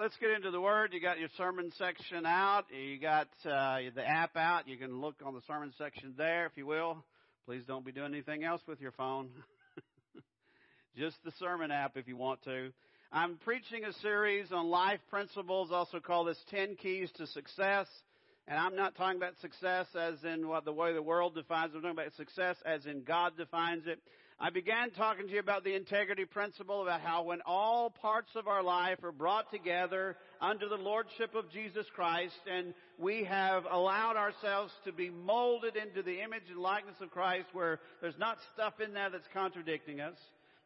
Let's get into the Word. You got your sermon section out. You got uh, the app out. You can look on the sermon section there, if you will. Please don't be doing anything else with your phone. Just the sermon app if you want to. I'm preaching a series on life principles, also call this 10 Keys to Success. And I'm not talking about success as in what the way the world defines it. I'm talking about success as in God defines it. I began talking to you about the integrity principle, about how when all parts of our life are brought together under the lordship of Jesus Christ and we have allowed ourselves to be molded into the image and likeness of Christ where there's not stuff in there that's contradicting us.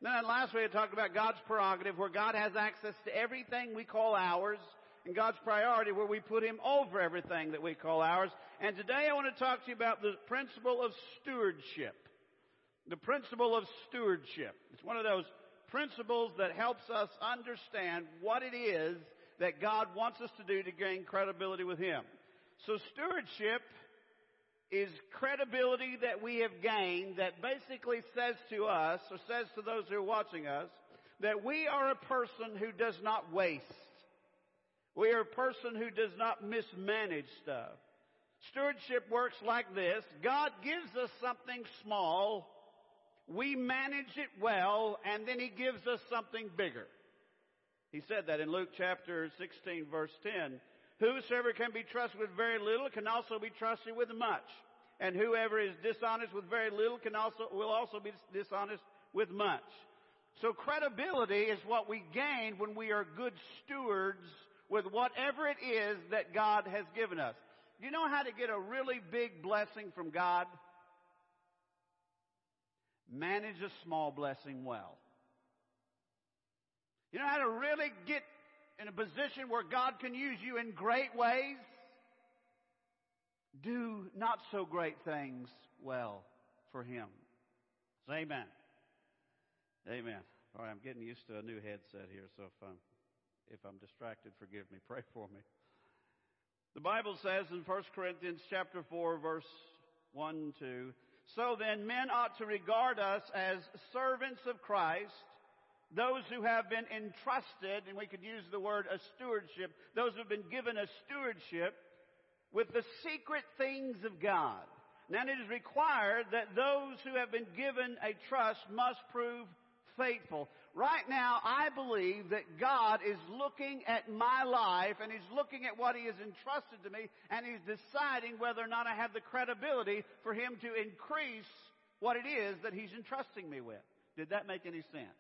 Then last week I talked about God's prerogative where God has access to everything we call ours and God's priority where we put Him over everything that we call ours. And today I want to talk to you about the principle of stewardship the principle of stewardship. It's one of those principles that helps us understand what it is that God wants us to do to gain credibility with Him. So stewardship is credibility that we have gained that basically says to us, or says to those who are watching us, that we are a person who does not waste. We are a person who does not mismanage stuff. Stewardship works like this. God gives us something small we manage it well, and then He gives us something bigger. He said that in Luke chapter 16 verse 10. Whosoever can be trusted with very little can also be trusted with much. And whoever is dishonest with very little can also, will also be dishonest with much. So credibility is what we gain when we are good stewards with whatever it is that God has given us. You know how to get a really big blessing from God? Manage a small blessing well. You know how to really get in a position where God can use you in great ways? Do not so great things well for Him. Say amen. Amen. All right, I'm getting used to a new headset here, so if I'm, if I'm distracted, forgive me. Pray for me. The Bible says in 1 Corinthians chapter 4 verse 1 2, so then, men ought to regard us as servants of Christ, those who have been entrusted, and we could use the word a stewardship, those who have been given a stewardship with the secret things of God. Now it is required that those who have been given a trust must prove faithful. Right now, I believe that God is looking at my life and He's looking at what He has entrusted to me and He's deciding whether or not I have the credibility for Him to increase what it is that He's entrusting me with. Did that make any sense?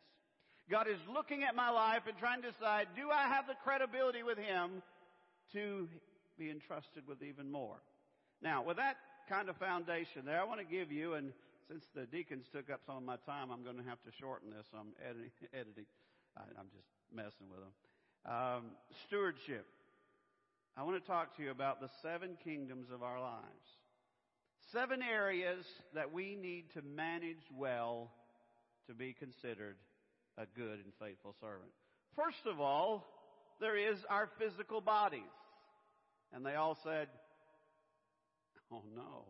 God is looking at my life and trying to decide, do I have the credibility with Him to be entrusted with even more? Now, with that kind of foundation there, I want to give you, and since the deacons took up some of my time, I'm going to have to shorten this. I'm editing. editing. I, am just messing with them. Um, stewardship. I want to talk to you about the seven kingdoms of our lives. Seven areas that we need to manage well to be considered a good and faithful servant. First of all, there is our physical bodies. And they all said, Oh no.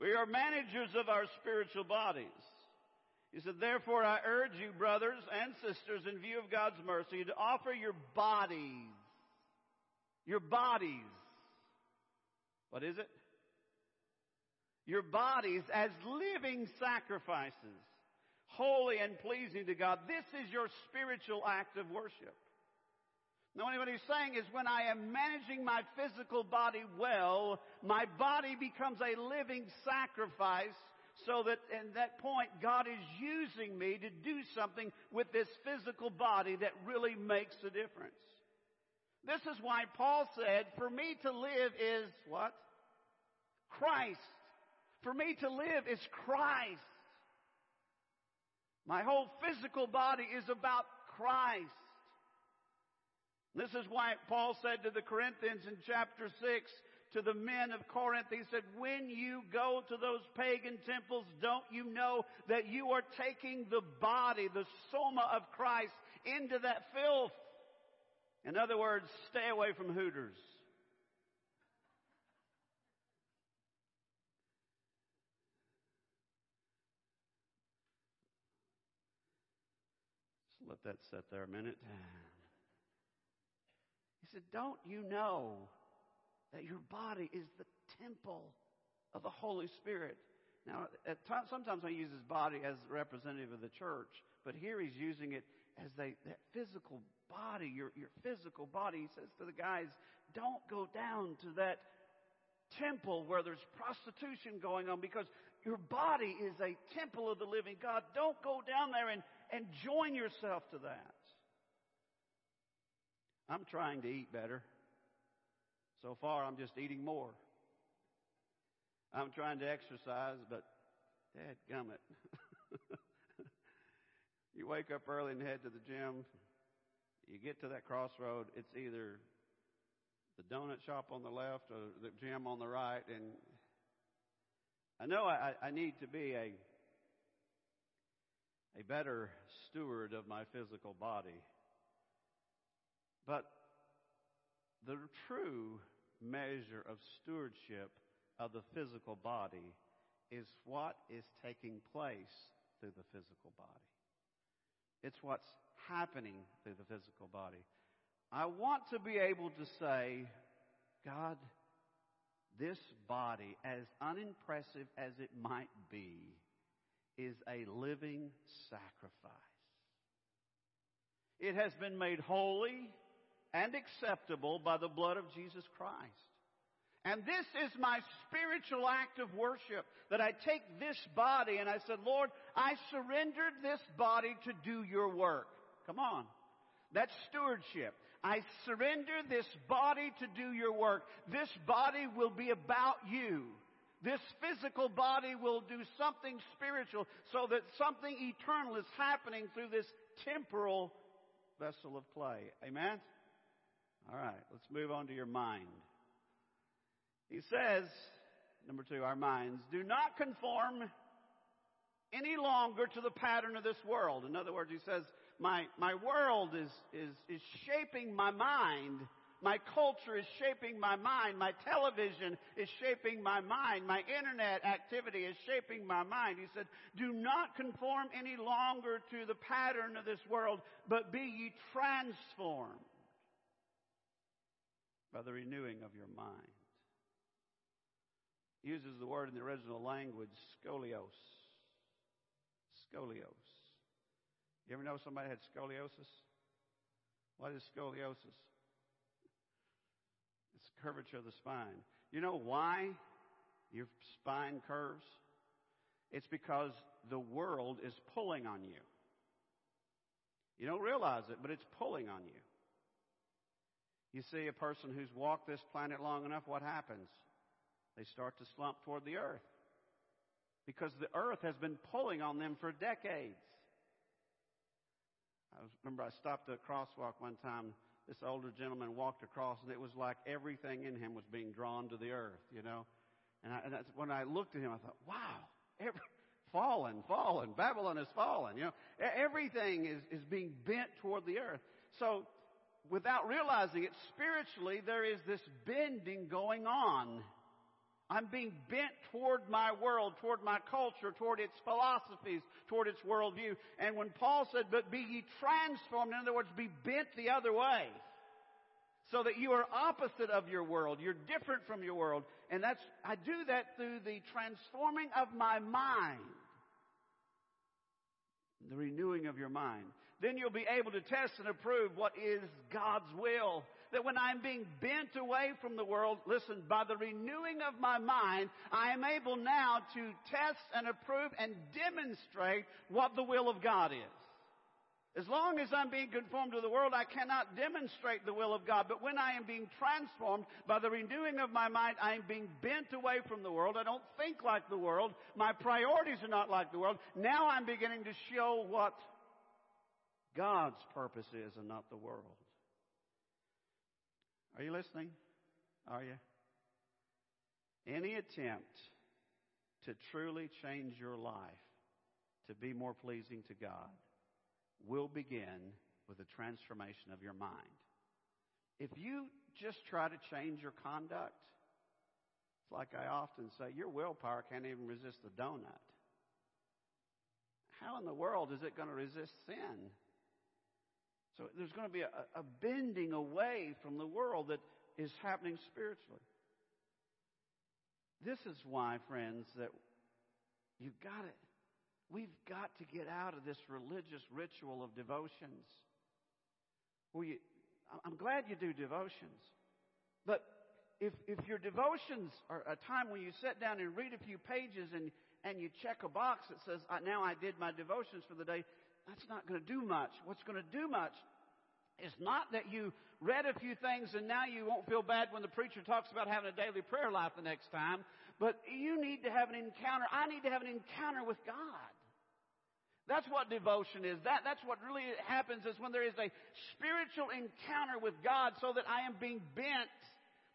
We are managers of our spiritual bodies. He said, therefore I urge you, brothers and sisters, in view of God's mercy, to offer your bodies, your bodies, what is it? Your bodies as living sacrifices, holy and pleasing to God. This is your spiritual act of worship. Now, what he's saying is when I am managing my physical body well, my body becomes a living sacrifice so that in that point, God is using me to do something with this physical body that really makes a difference. This is why Paul said, for me to live is what? Christ. For me to live is Christ. My whole physical body is about Christ. This is why Paul said to the Corinthians in chapter 6 to the men of Corinth, he said, when you go to those pagan temples, don't you know that you are taking the body, the soma of Christ into that filth? In other words, stay away from Hooters. Just let that sit there a minute. He said, Don't you know that your body is the temple of the Holy Spirit? Now, at times, sometimes I use his body as representative of the church, but here he's using it as a, that physical body, your, your physical body. He says to the guys, don't go down to that temple where there's prostitution going on because your body is a temple of the living God. Don't go down there and, and join yourself to that. I'm trying to eat better. So far, I'm just eating more. I'm trying to exercise, but dad gummit. you wake up early and head to the gym. You get to that crossroad. It's either the donut shop on the left or the gym on the right. And I know I, I need to be a, a better steward of my physical body. But the true measure of stewardship of the physical body is what is taking place through the physical body. It's what's happening through the physical body. I want to be able to say, God, this body, as unimpressive as it might be, is a living sacrifice. It has been made holy and acceptable by the blood of Jesus Christ. And this is my spiritual act of worship that I take this body and I said, Lord, I surrendered this body to do your work. Come on. That's stewardship. I surrender this body to do your work. This body will be about you. This physical body will do something spiritual so that something eternal is happening through this temporal vessel of clay. Amen? All right, let's move on to your mind. He says, number two, our minds, do not conform any longer to the pattern of this world. In other words, he says, my, my world is, is, is shaping my mind. My culture is shaping my mind. My television is shaping my mind. My internet activity is shaping my mind. He said, do not conform any longer to the pattern of this world, but be ye transformed by the renewing of your mind. He uses the word in the original language, scolios. Scolios. You ever know somebody had scoliosis? What is scoliosis? It's curvature of the spine. You know why your spine curves? It's because the world is pulling on you. You don't realize it, but it's pulling on you. You see a person who's walked this planet long enough, what happens? They start to slump toward the earth because the earth has been pulling on them for decades. I remember I stopped at a crosswalk one time. This older gentleman walked across, and it was like everything in him was being drawn to the earth, you know. And, I, and that's, when I looked at him, I thought, "Wow, every, fallen, fallen, Babylon has fallen." You know, everything is is being bent toward the earth. So, without realizing it, spiritually, there is this bending going on I'm being bent toward my world, toward my culture, toward its philosophies, toward its worldview. And when Paul said, but be ye transformed, in other words, be bent the other way. So that you are opposite of your world. You're different from your world. And that's, I do that through the transforming of my mind. The renewing of your mind. Then you'll be able to test and approve what is God's will that when I'm being bent away from the world, listen, by the renewing of my mind, I am able now to test and approve and demonstrate what the will of God is. As long as I'm being conformed to the world, I cannot demonstrate the will of God. But when I am being transformed by the renewing of my mind, I am being bent away from the world. I don't think like the world. My priorities are not like the world. Now I'm beginning to show what God's purposes and not the world. Are you listening? Are you? Any attempt to truly change your life to be more pleasing to God will begin with a transformation of your mind. If you just try to change your conduct, it's like I often say, your willpower can't even resist the donut. How in the world is it going to resist sin? So there's going to be a, a bending away from the world that is happening spiritually. This is why, friends, that you've got it. We've got to get out of this religious ritual of devotions. You, I'm glad you do devotions, but if, if your devotions are a time when you sit down and read a few pages and, and you check a box that says, now I did my devotions for the day, that's not going to do much. What's going to do much is not that you read a few things and now you won't feel bad when the preacher talks about having a daily prayer life the next time, but you need to have an encounter. I need to have an encounter with God. That's what devotion is. That, that's what really happens is when there is a spiritual encounter with God so that I am being bent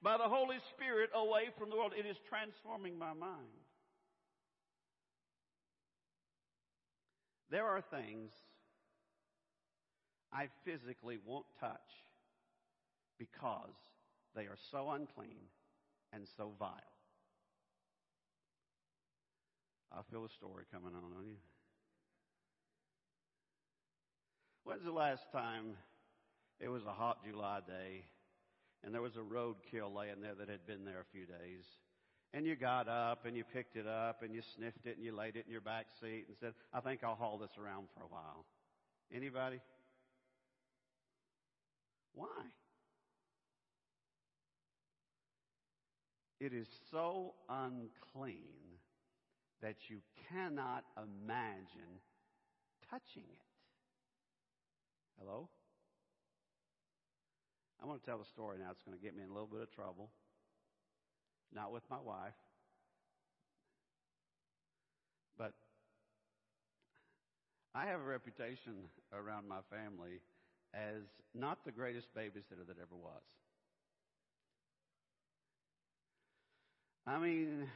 by the Holy Spirit away from the world. It is transforming my mind. There are things I physically won't touch because they are so unclean and so vile. I feel a story coming on on you. When's the last time it was a hot July day and there was a roadkill laying there that had been there a few days? And you got up and you picked it up and you sniffed it and you laid it in your back seat and said, I think I'll haul this around for a while. Anybody? Why? It is so unclean that you cannot imagine touching it. Hello? I'm going to tell a story now. It's going to get me in a little bit of trouble. Not with my wife. But I have a reputation around my family as not the greatest babysitter that ever was. I mean,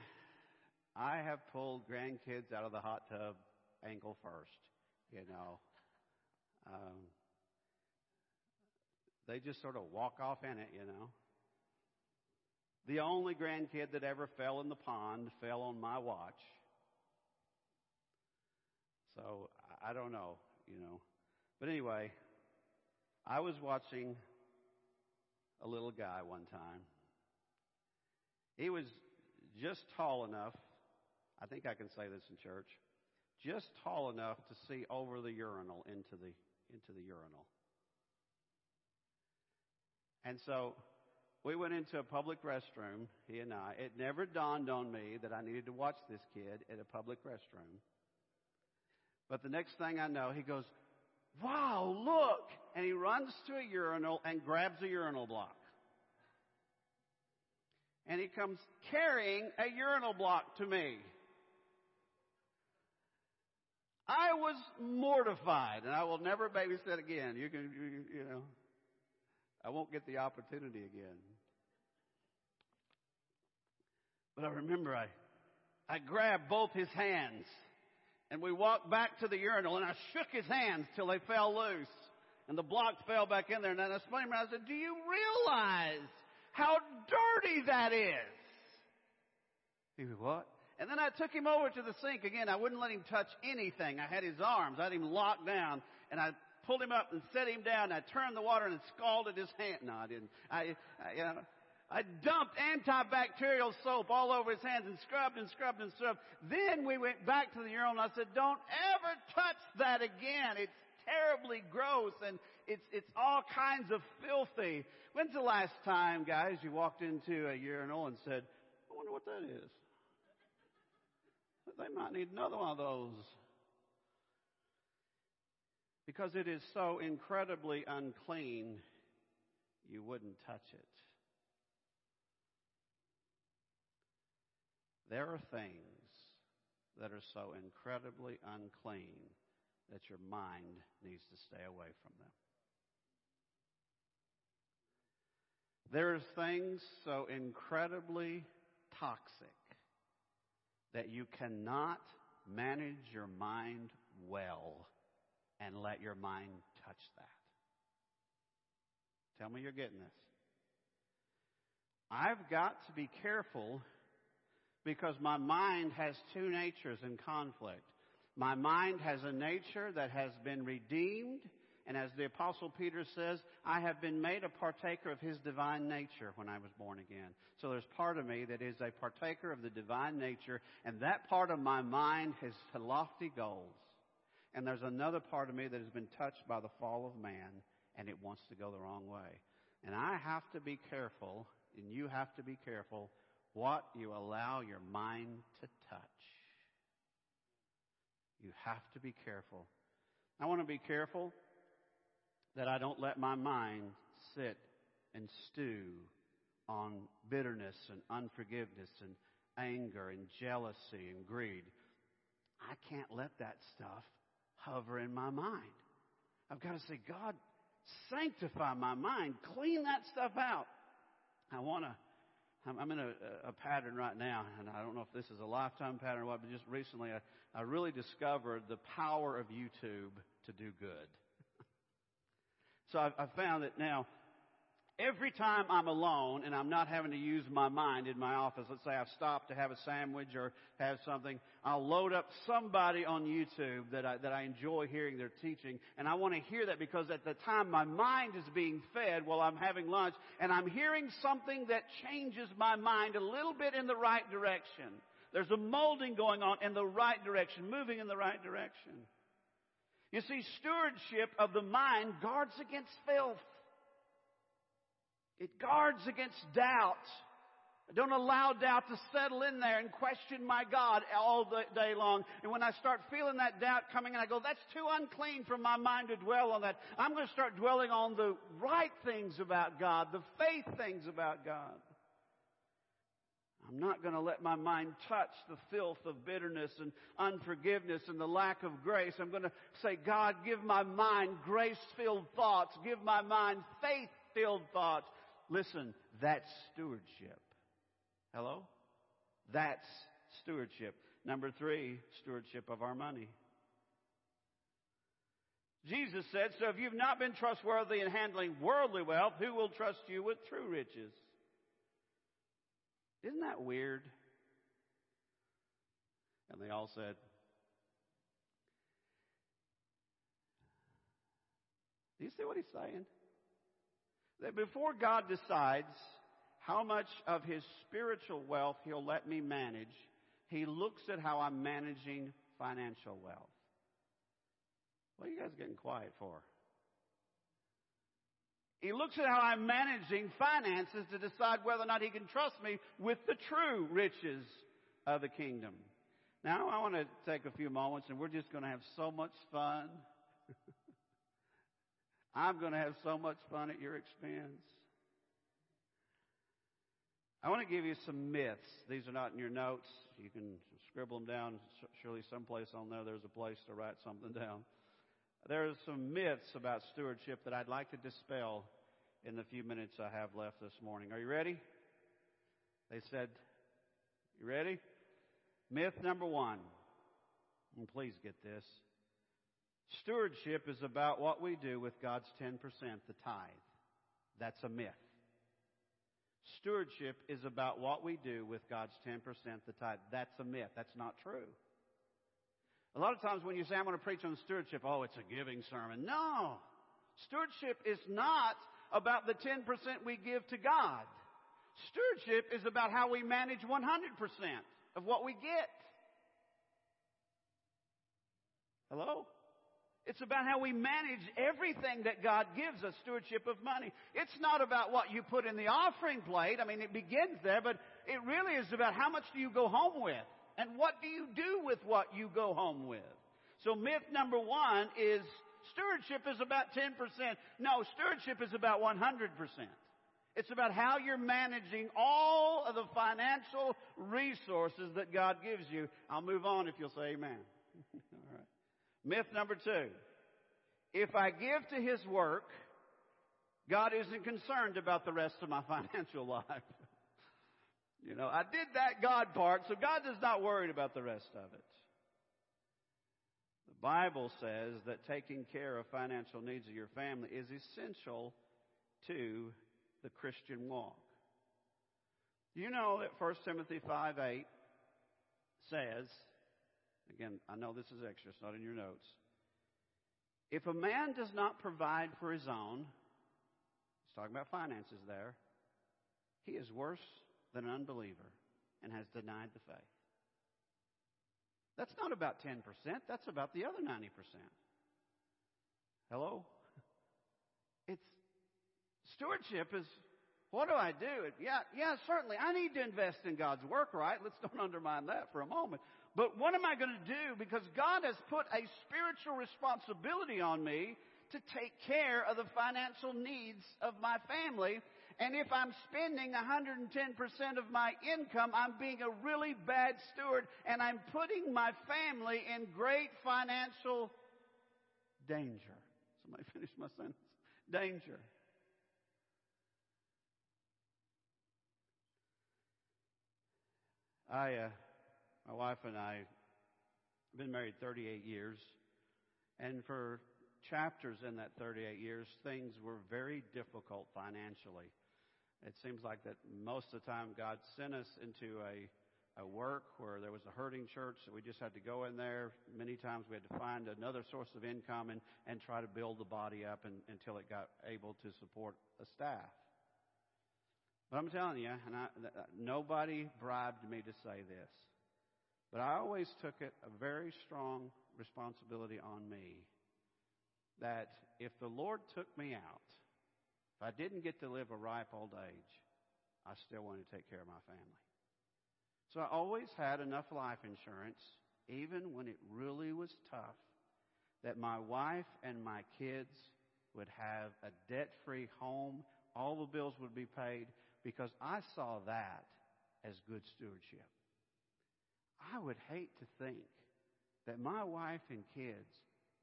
I have pulled grandkids out of the hot tub ankle first, you know. Um, they just sort of walk off in it, you know. The only grandkid that ever fell in the pond fell on my watch. So I don't know, you know. But anyway, I was watching a little guy one time. He was just tall enough, I think I can say this in church, just tall enough to see over the urinal into the into the urinal. And so we went into a public restroom, he and I. It never dawned on me that I needed to watch this kid at a public restroom. But the next thing I know, he goes, Wow, look! And he runs to a urinal and grabs a urinal block. And he comes carrying a urinal block to me. I was mortified, and I will never babysit again. You can, you, you know, I won't get the opportunity again. But I remember I, I grabbed both his hands and we walked back to the urinal and I shook his hands till they fell loose and the block fell back in there. And I explained to him, I said, do you realize how dirty that is? He said, what? And then I took him over to the sink again. I wouldn't let him touch anything. I had his arms. I had him locked down and I pulled him up and set him down. I turned the water and scalded his hand. No, I didn't. I, I you know, I dumped antibacterial soap all over his hands and scrubbed and scrubbed and scrubbed. Then we went back to the urinal and I said, don't ever touch that again. It's terribly gross and it's, it's all kinds of filthy. When's the last time, guys, you walked into a urinal and said, I wonder what that is? They might need another one of those. Because it is so incredibly unclean, you wouldn't touch it. There are things that are so incredibly unclean that your mind needs to stay away from them. There are things so incredibly toxic that you cannot manage your mind well and let your mind touch that. Tell me you're getting this. I've got to be careful because my mind has two natures in conflict. My mind has a nature that has been redeemed And as the apostle Peter says, I have been made a partaker of his divine nature when I was born again. So there's part of me that is a partaker of the divine nature, and that part of my mind has lofty goals. And there's another part of me that has been touched by the fall of man, and it wants to go the wrong way. And I have to be careful, and you have to be careful, what you allow your mind to touch. You have to be careful. I want to be careful that I don't let my mind sit and stew on bitterness and unforgiveness and anger and jealousy and greed. I can't let that stuff hover in my mind. I've got to say, God, sanctify my mind, clean that stuff out. I want to. I'm in a, a, pattern right now, and I don't know if this is a lifetime pattern or what, but just recently I, I really discovered the power of YouTube to do good. so I've, found that now Every time I'm alone and I'm not having to use my mind in my office, let's say I've stopped to have a sandwich or have something, I'll load up somebody on YouTube that I, that I enjoy hearing their teaching. And I want to hear that because at the time my mind is being fed while I'm having lunch and I'm hearing something that changes my mind a little bit in the right direction. There's a molding going on in the right direction, moving in the right direction. You see, stewardship of the mind guards against filth. It guards against doubt. I don't allow doubt to settle in there and question my God all day long. And when I start feeling that doubt coming in, I go, that's too unclean for my mind to dwell on that. I'm going to start dwelling on the right things about God, the faith things about God. I'm not going to let my mind touch the filth of bitterness and unforgiveness and the lack of grace. I'm going to say, God, give my mind grace filled thoughts. Give my mind faith filled thoughts. Listen, that's stewardship. Hello? That's stewardship. Number three, stewardship of our money. Jesus said, So if you've not been trustworthy in handling worldly wealth, who will trust you with true riches? Isn't that weird? And they all said, Do you see what he's saying? That before God decides how much of his spiritual wealth he'll let me manage, he looks at how I'm managing financial wealth. What are you guys getting quiet for? He looks at how I'm managing finances to decide whether or not he can trust me with the true riches of the kingdom. Now, I want to take a few moments and we're just going to have so much fun. I'm going to have so much fun at your expense. I want to give you some myths. These are not in your notes. You can scribble them down. Surely someplace on there there's a place to write something down. There are some myths about stewardship that I'd like to dispel in the few minutes I have left this morning. Are you ready? They said, You ready? Myth number one. And please get this. Stewardship is about what we do with God's 10%, the tithe. That's a myth. Stewardship is about what we do with God's 10%, the tithe. That's a myth. That's not true. A lot of times when you say, I'm going to preach on stewardship, oh, it's a giving sermon. No. Stewardship is not about the 10% we give to God. Stewardship is about how we manage 100% of what we get. Hello? It's about how we manage everything that God gives us, stewardship of money. It's not about what you put in the offering plate. I mean, it begins there, but it really is about how much do you go home with? And what do you do with what you go home with? So myth number one is stewardship is about 10%. No, stewardship is about 100%. It's about how you're managing all of the financial resources that God gives you. I'll move on if you'll say amen. Myth number two. If I give to His work, God isn't concerned about the rest of my financial life. you know, I did that God part, so God is not worried about the rest of it. The Bible says that taking care of financial needs of your family is essential to the Christian walk. You know that 1 Timothy 5 8 says, Again, I know this is extra, it's not in your notes. If a man does not provide for his own, he's talking about finances there, he is worse than an unbeliever and has denied the faith. That's not about 10%, that's about the other 90%. Hello? It's stewardship is what do I do? Yeah, yeah, certainly. I need to invest in God's work, right? Let's don't undermine that for a moment. But what am I going to do? Because God has put a spiritual responsibility on me to take care of the financial needs of my family. And if I'm spending 110% of my income, I'm being a really bad steward and I'm putting my family in great financial danger. Somebody finish my sentence. Danger. I, uh, my wife and I, have been married 38 years, and for chapters in that 38 years, things were very difficult financially. It seems like that most of the time God sent us into a, a work where there was a hurting church that we just had to go in there. Many times we had to find another source of income and, and try to build the body up and, until it got able to support a staff. But I'm telling you, and I, nobody bribed me to say this, but I always took it a very strong responsibility on me that if the Lord took me out, if I didn't get to live a ripe old age, I still wanted to take care of my family. So I always had enough life insurance, even when it really was tough, that my wife and my kids would have a debt free home, all the bills would be paid, because I saw that as good stewardship. I would hate to think that my wife and kids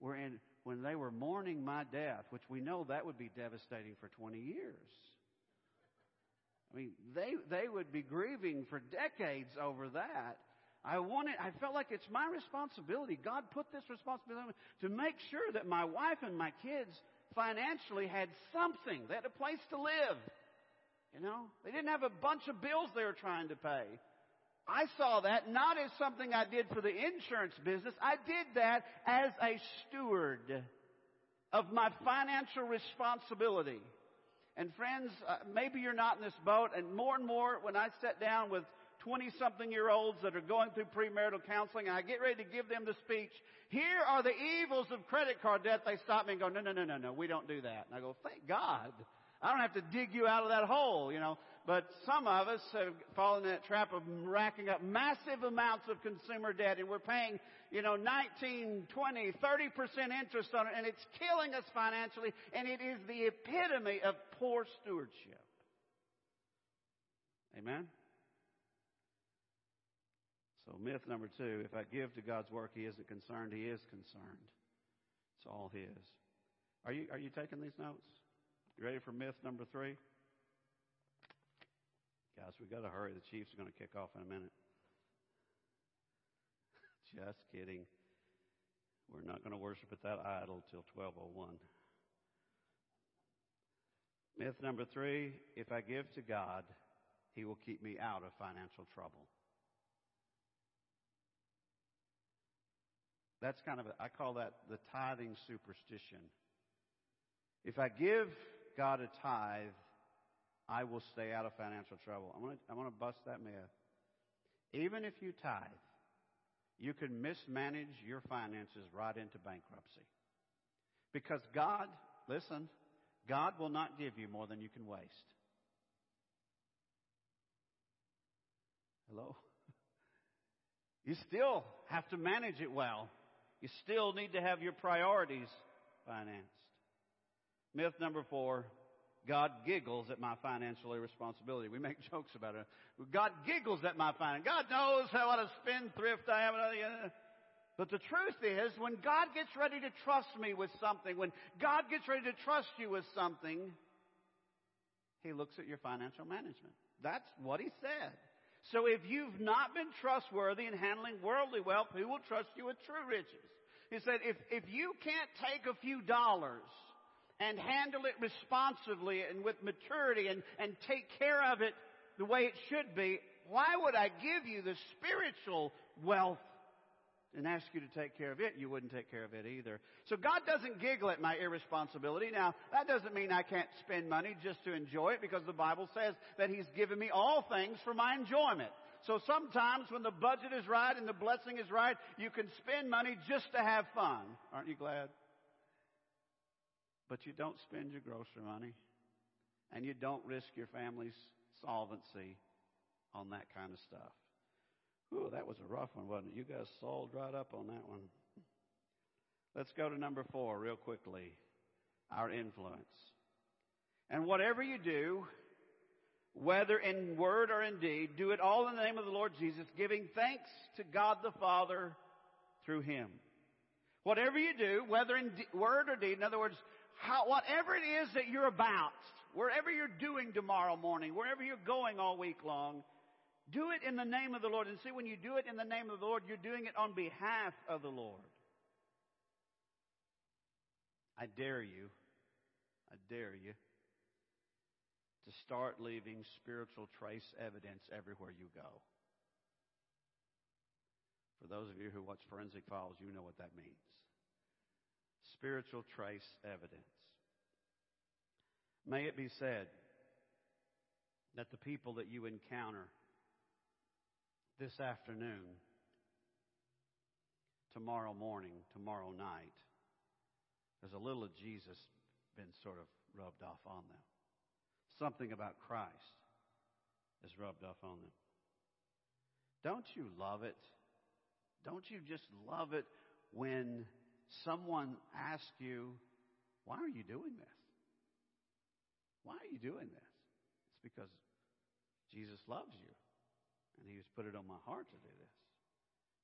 were in, when they were mourning my death, which we know that would be devastating for 20 years. I mean, they, they would be grieving for decades over that. I wanted, I felt like it's my responsibility. God put this responsibility to make sure that my wife and my kids financially had something. They had a place to live. You know, they didn't have a bunch of bills they were trying to pay. I saw that not as something I did for the insurance business. I did that as a steward of my financial responsibility. And friends, uh, maybe you're not in this boat, and more and more when I sit down with 20 something year olds that are going through premarital counseling and I get ready to give them the speech, here are the evils of credit card debt, they stop me and go, no, no, no, no, no, we don't do that. And I go, thank God. I don't have to dig you out of that hole, you know. But some of us have fallen in that trap of racking up massive amounts of consumer debt and we're paying, you know, 19, 20, 30% interest on it and it's killing us financially and it is the epitome of poor stewardship. Amen? So myth number two, if I give to God's work, He isn't concerned. He is concerned. It's all His. Are you, are you taking these notes? You ready for myth number three? Guys, we got to hurry. The Chiefs are going to kick off in a minute. Just kidding. We're not going to worship at that idol till 1201. Myth number three, if I give to God, He will keep me out of financial trouble. That's kind of, a, I call that the tithing superstition. If I give God a tithe, I will stay out of financial trouble. I want to, I to bust that myth. Even if you tithe, you can mismanage your finances right into bankruptcy. Because God, listen, God will not give you more than you can waste. Hello? You still have to manage it well. You still need to have your priorities financed. Myth number four, God giggles at my financial irresponsibility. We make jokes about it. God giggles at my finance. God knows how a spendthrift I am. Uh, but the truth is, when God gets ready to trust me with something, when God gets ready to trust you with something, He looks at your financial management. That's what He said. So if you've not been trustworthy in handling worldly wealth, who will trust you with true riches? He said, if, if you can't take a few dollars and handle it responsibly and with maturity and, and take care of it the way it should be, why would I give you the spiritual wealth and ask you to take care of it, you wouldn't take care of it either. So God doesn't giggle at my irresponsibility. Now, that doesn't mean I can't spend money just to enjoy it because the Bible says that He's given me all things for my enjoyment. So sometimes when the budget is right and the blessing is right, you can spend money just to have fun. Aren't you glad? But you don't spend your grocery money and you don't risk your family's solvency on that kind of stuff. Ooh, that was a rough one, wasn't it? You guys sold right up on that one. Let's go to number four real quickly. Our influence. And whatever you do, whether in word or in deed, do it all in the name of the Lord Jesus, giving thanks to God the Father through Him. Whatever you do, whether in word or deed, in other words, how, whatever it is that you're about, wherever you're doing tomorrow morning, wherever you're going all week long, do it in the name of the Lord. And see, when you do it in the name of the Lord, you're doing it on behalf of the Lord. I dare you, I dare you to start leaving spiritual trace evidence everywhere you go. For those of you who watch Forensic Files, you know what that means. Spiritual trace evidence. May it be said that the people that you encounter this afternoon, tomorrow morning, tomorrow night, there's a little of Jesus been sort of rubbed off on them. Something about Christ is rubbed off on them. Don't you love it? Don't you just love it when someone asks you, why are you doing this? Why are you doing this? It's because Jesus loves you. And He's put it on my heart to do this.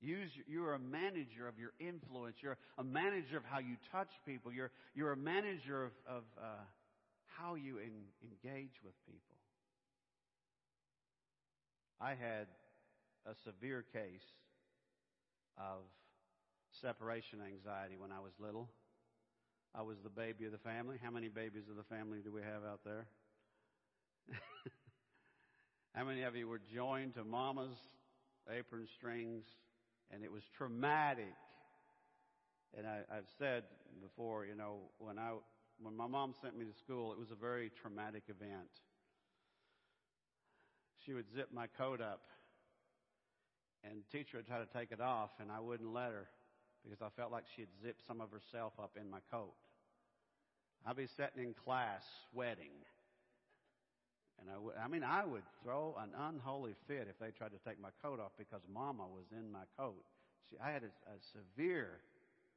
Use, you're a manager of your influence. You're a manager of how you touch people. You're, you're a manager of, of uh, how you in, engage with people. I had a severe case of separation anxiety when I was little. I was the baby of the family. How many babies of the family do we have out there? How many of you were joined to mama's apron strings and it was traumatic? And I, I've said before, you know, when I, when my mom sent me to school, it was a very traumatic event. She would zip my coat up and teacher would try to take it off and I wouldn't let her because I felt like she'd zipped some of herself up in my coat. I'd be sitting in class sweating and I, w- I mean, I would throw an unholy fit if they tried to take my coat off because Mama was in my coat. See, I had a, a severe,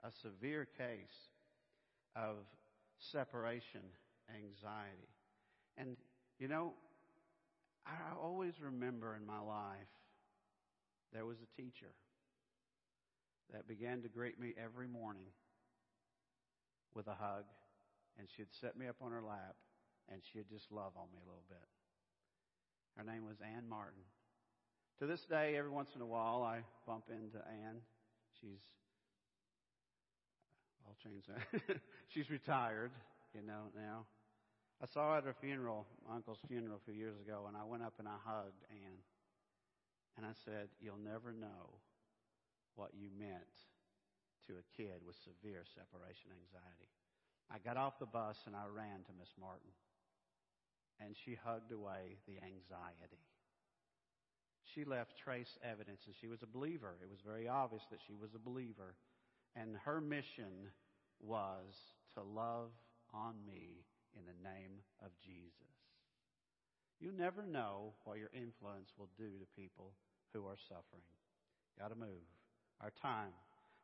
a severe case of separation anxiety. And, you know, I always remember in my life there was a teacher that began to greet me every morning with a hug, and she'd set me up on her lap, and she'd just love on me a little bit. Her name was Ann Martin. To this day, every once in a while, I bump into Ann. She's, I'll change that. She's retired, you know, now. I saw her at her funeral, my uncle's funeral a few years ago, and I went up and I hugged Ann. And I said, You'll never know what you meant to a kid with severe separation anxiety. I got off the bus and I ran to Miss Martin and she hugged away the anxiety. She left trace evidence, and she was a believer. It was very obvious that she was a believer. And her mission was to love on me in the name of Jesus. You never know what your influence will do to people who are suffering. Got to move. Our time.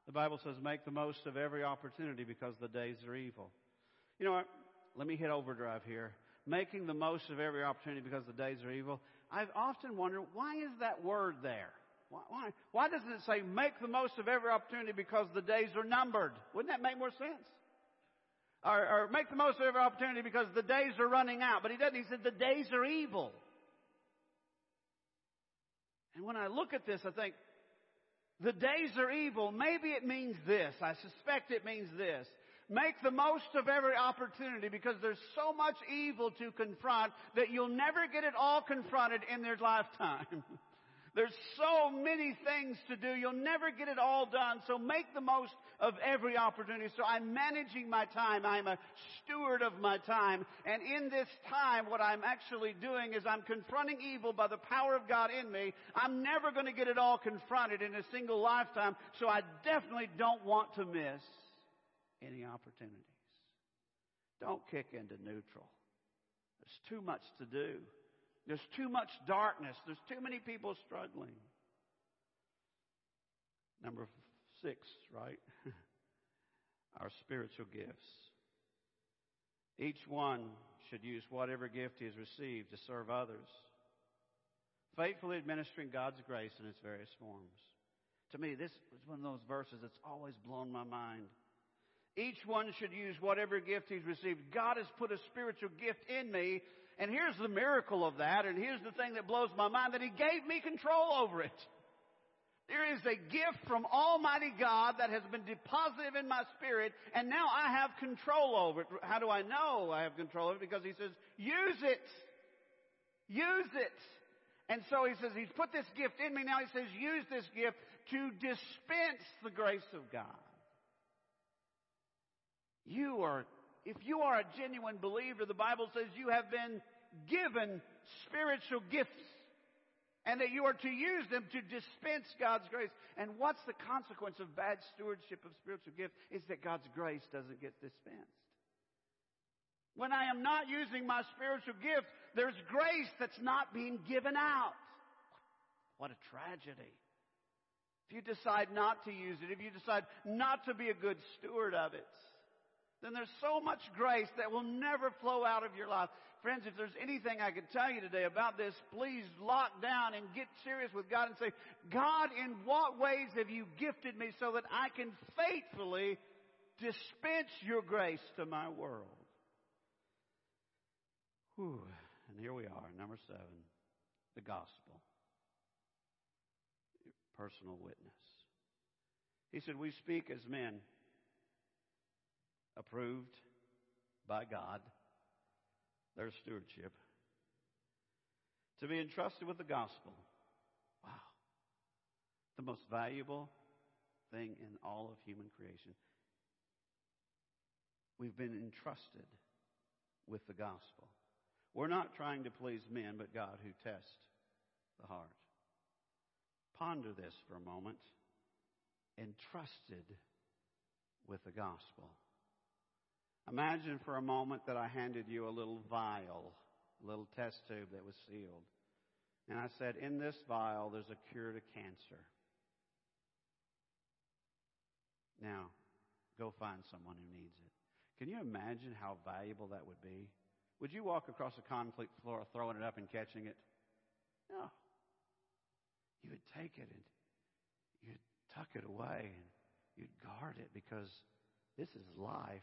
The Bible says, make the most of every opportunity because the days are evil. You know what? Let me hit overdrive here making the most of every opportunity because the days are evil, I've often wondered why is that word there? Why, why, why doesn't it say make the most of every opportunity because the days are numbered? Wouldn't that make more sense? Or, or make the most of every opportunity because the days are running out. But he doesn't. He said the days are evil. And when I look at this, I think, the days are evil. Maybe it means this. I suspect it means this. Make the most of every opportunity because there's so much evil to confront that you'll never get it all confronted in their lifetime. There's so many things to do. You'll never get it all done. So make the most of every opportunity. So I'm managing my time. I'm a steward of my time. And in this time, what I'm actually doing is I'm confronting evil by the power of God in me. I'm never going to get it all confronted in a single lifetime. So I definitely don't want to miss any opportunities. Don't kick into neutral. There's too much to do. There's too much darkness. There's too many people struggling. Number six, right? Our spiritual gifts. Each one should use whatever gift he has received to serve others, faithfully administering God's grace in its various forms. To me, this is one of those verses that's always blown my mind. Each one should use whatever gift he's received. God has put a spiritual gift in me, and here's the miracle of that, and here's the thing that blows my mind that he gave me control over it. There is a gift from Almighty God that has been deposited in my spirit, and now I have control over it. How do I know I have control over it? Because He says, use it. Use it. And so He says, He's put this gift in me. Now He says, use this gift to dispense the grace of God. You are, if you are a genuine believer, the Bible says you have been given spiritual gifts and that you are to use them to dispense God's grace. And what's the consequence of bad stewardship of spiritual gift is that God's grace doesn't get dispensed. When I am not using my spiritual gift, there's grace that's not being given out. What a tragedy. If you decide not to use it, if you decide not to be a good steward of it, then there's so much grace that will never flow out of your life. Friends, if there's anything I could tell you today about this, please lock down and get serious with God and say, God, in what ways have you gifted me so that I can faithfully dispense your grace to my world? Whew. And here we are, number seven, the gospel. Personal witness. He said, We speak as men approved by God, their stewardship, to be entrusted with the gospel. Wow. The most valuable thing in all of human creation. We've been entrusted with the gospel. We're not trying to please men, but God who tests the heart. Ponder this for a moment. Entrusted with the gospel. Imagine for a moment that I handed you a little vial, a little test tube that was sealed. And I said, in this vial, there's a cure to cancer. Now, go find someone who needs it. Can you imagine how valuable that would be? Would you walk across a concrete floor throwing it up and catching it? No. You would take it and you'd tuck it away and you'd guard it because this is life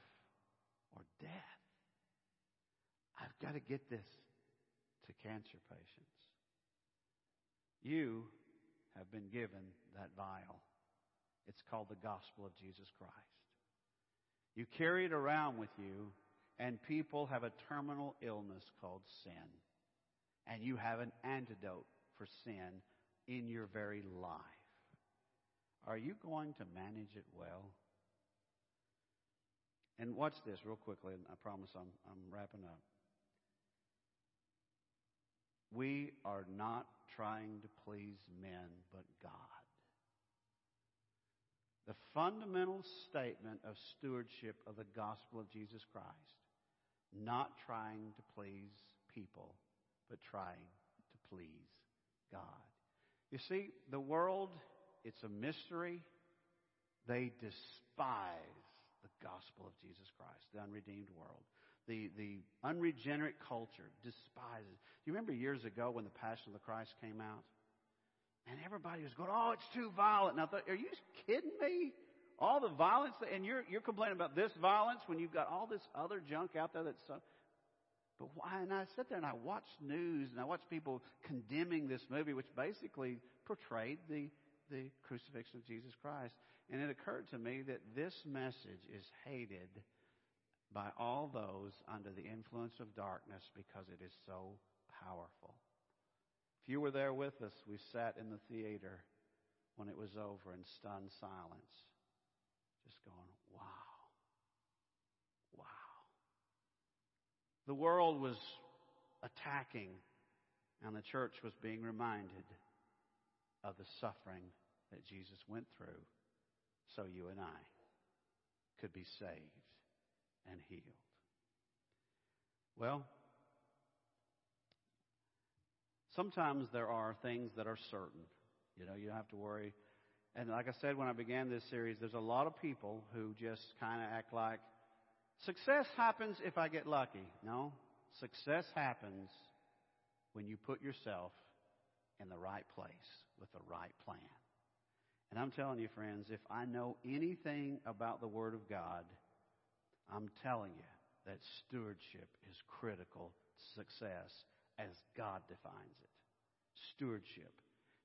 or death. I've got to get this to cancer patients. You have been given that vial. It's called the gospel of Jesus Christ. You carry it around with you, and people have a terminal illness called sin. And you have an antidote for sin in your very life. Are you going to manage it well? And watch this real quickly, and I promise I'm, I'm wrapping up. We are not trying to please men, but God. The fundamental statement of stewardship of the gospel of Jesus Christ not trying to please people, but trying to please God. You see, the world, it's a mystery. They despise the gospel of Jesus Christ, the unredeemed world. The, the unregenerate culture despises. Do you remember years ago when the Passion of the Christ came out? And everybody was going, oh, it's too violent. And I thought, are you kidding me? All the violence, and you're, you're complaining about this violence when you've got all this other junk out there that's so. But why? And I sit there and I watched news and I watched people condemning this movie, which basically portrayed the, the crucifixion of Jesus Christ. And it occurred to me that this message is hated by all those under the influence of darkness because it is so powerful. If you were there with us, we sat in the theater when it was over in stunned silence, just going, wow. Wow. The world was attacking, and the church was being reminded of the suffering that Jesus went through so you and I could be saved and healed. Well, sometimes there are things that are certain. You know, you don't have to worry. And like I said when I began this series, there's a lot of people who just kind of act like success happens if I get lucky. No, success happens when you put yourself in the right place with the right plan. And I'm telling you, friends, if I know anything about the Word of God, I'm telling you that stewardship is critical to success as God defines it. Stewardship.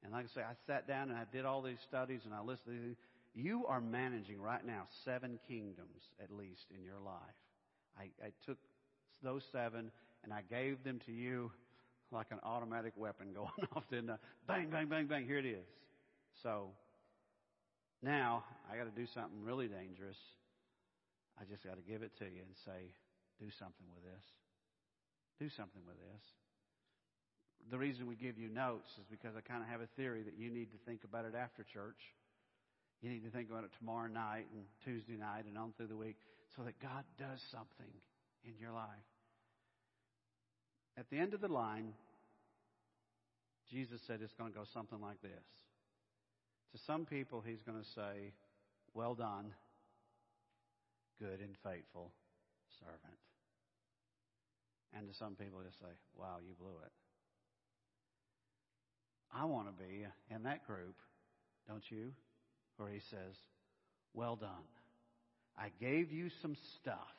And like I say, I sat down and I did all these studies and I listened. You are managing right now seven kingdoms at least in your life. I, I took those seven and I gave them to you like an automatic weapon going off. Then bang, bang, bang, bang. Here it is. So now I got to do something really dangerous. I just got to give it to you and say, do something with this. Do something with this. The reason we give you notes is because I kind of have a theory that you need to think about it after church. You need to think about it tomorrow night and Tuesday night and on through the week so that God does something in your life. At the end of the line, Jesus said it's going to go something like this. To some people, he's going to say, Well done, good and faithful servant. And to some people, he'll say, Wow, you blew it. I want to be in that group, don't you? Where he says, Well done. I gave you some stuff,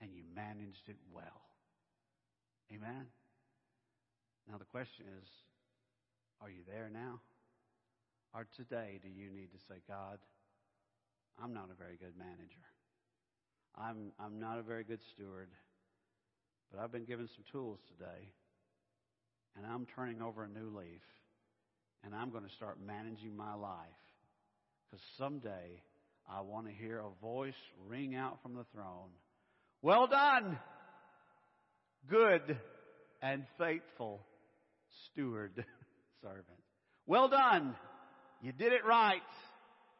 and you managed it well. Amen? Now, the question is, are you there now? Or today, do you need to say, God, I'm not a very good manager. I'm, I'm not a very good steward, but I've been given some tools today, and I'm turning over a new leaf, and I'm going to start managing my life. Because someday I want to hear a voice ring out from the throne Well done, good and faithful steward, servant. Well done. You did it right.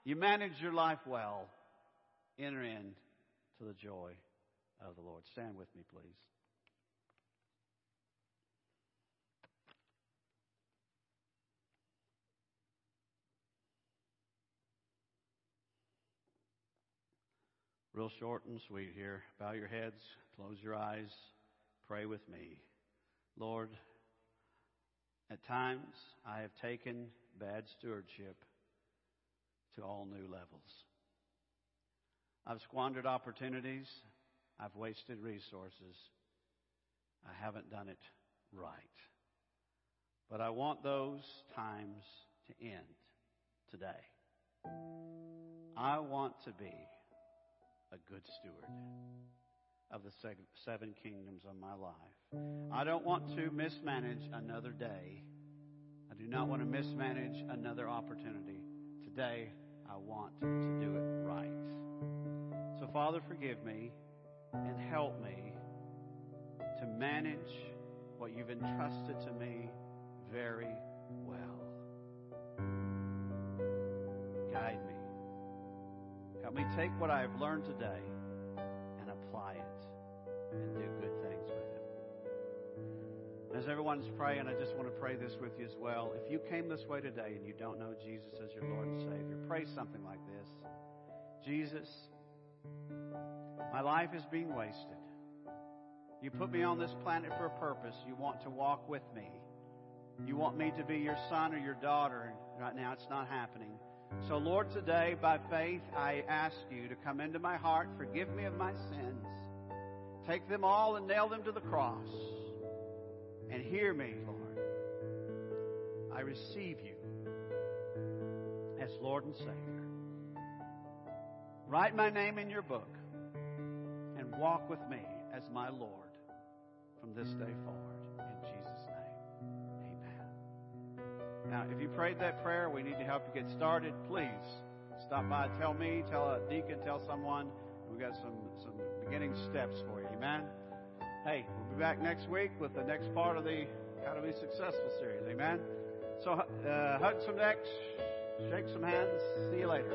You managed your life well. Enter in to the joy of the Lord. Stand with me, please. Real short and sweet here. Bow your heads, close your eyes, pray with me. Lord, at times I have taken bad stewardship to all new levels. I've squandered opportunities. I've wasted resources. I haven't done it right. But I want those times to end today. I want to be a good steward of the seven kingdoms of my life. I don't want to mismanage another day. Do not want to mismanage another opportunity. Today, I want to do it right. So, Father, forgive me and help me to manage what you've entrusted to me very well. Guide me. Help me take what I have learned today and apply it and do good things. As everyone's praying, I just want to pray this with you as well. If you came this way today and you don't know Jesus as your Lord and Savior, pray something like this Jesus, my life is being wasted. You put me on this planet for a purpose. You want to walk with me. You want me to be your son or your daughter. Right now, it's not happening. So, Lord, today, by faith, I ask you to come into my heart, forgive me of my sins. Take them all and nail them to the cross. And hear me, Lord. I receive you as Lord and Savior. Write my name in your book and walk with me as my Lord from this day forward. In Jesus' name, amen. Now, if you prayed that prayer, we need to help you get started. Please stop by, tell me, tell a deacon, tell someone. We've got some, some beginning steps for you. Amen? Hey, we'll be back next week with the next part of the How to Be Successful series. Amen? So, uh, hug some necks, shake some hands. See you later.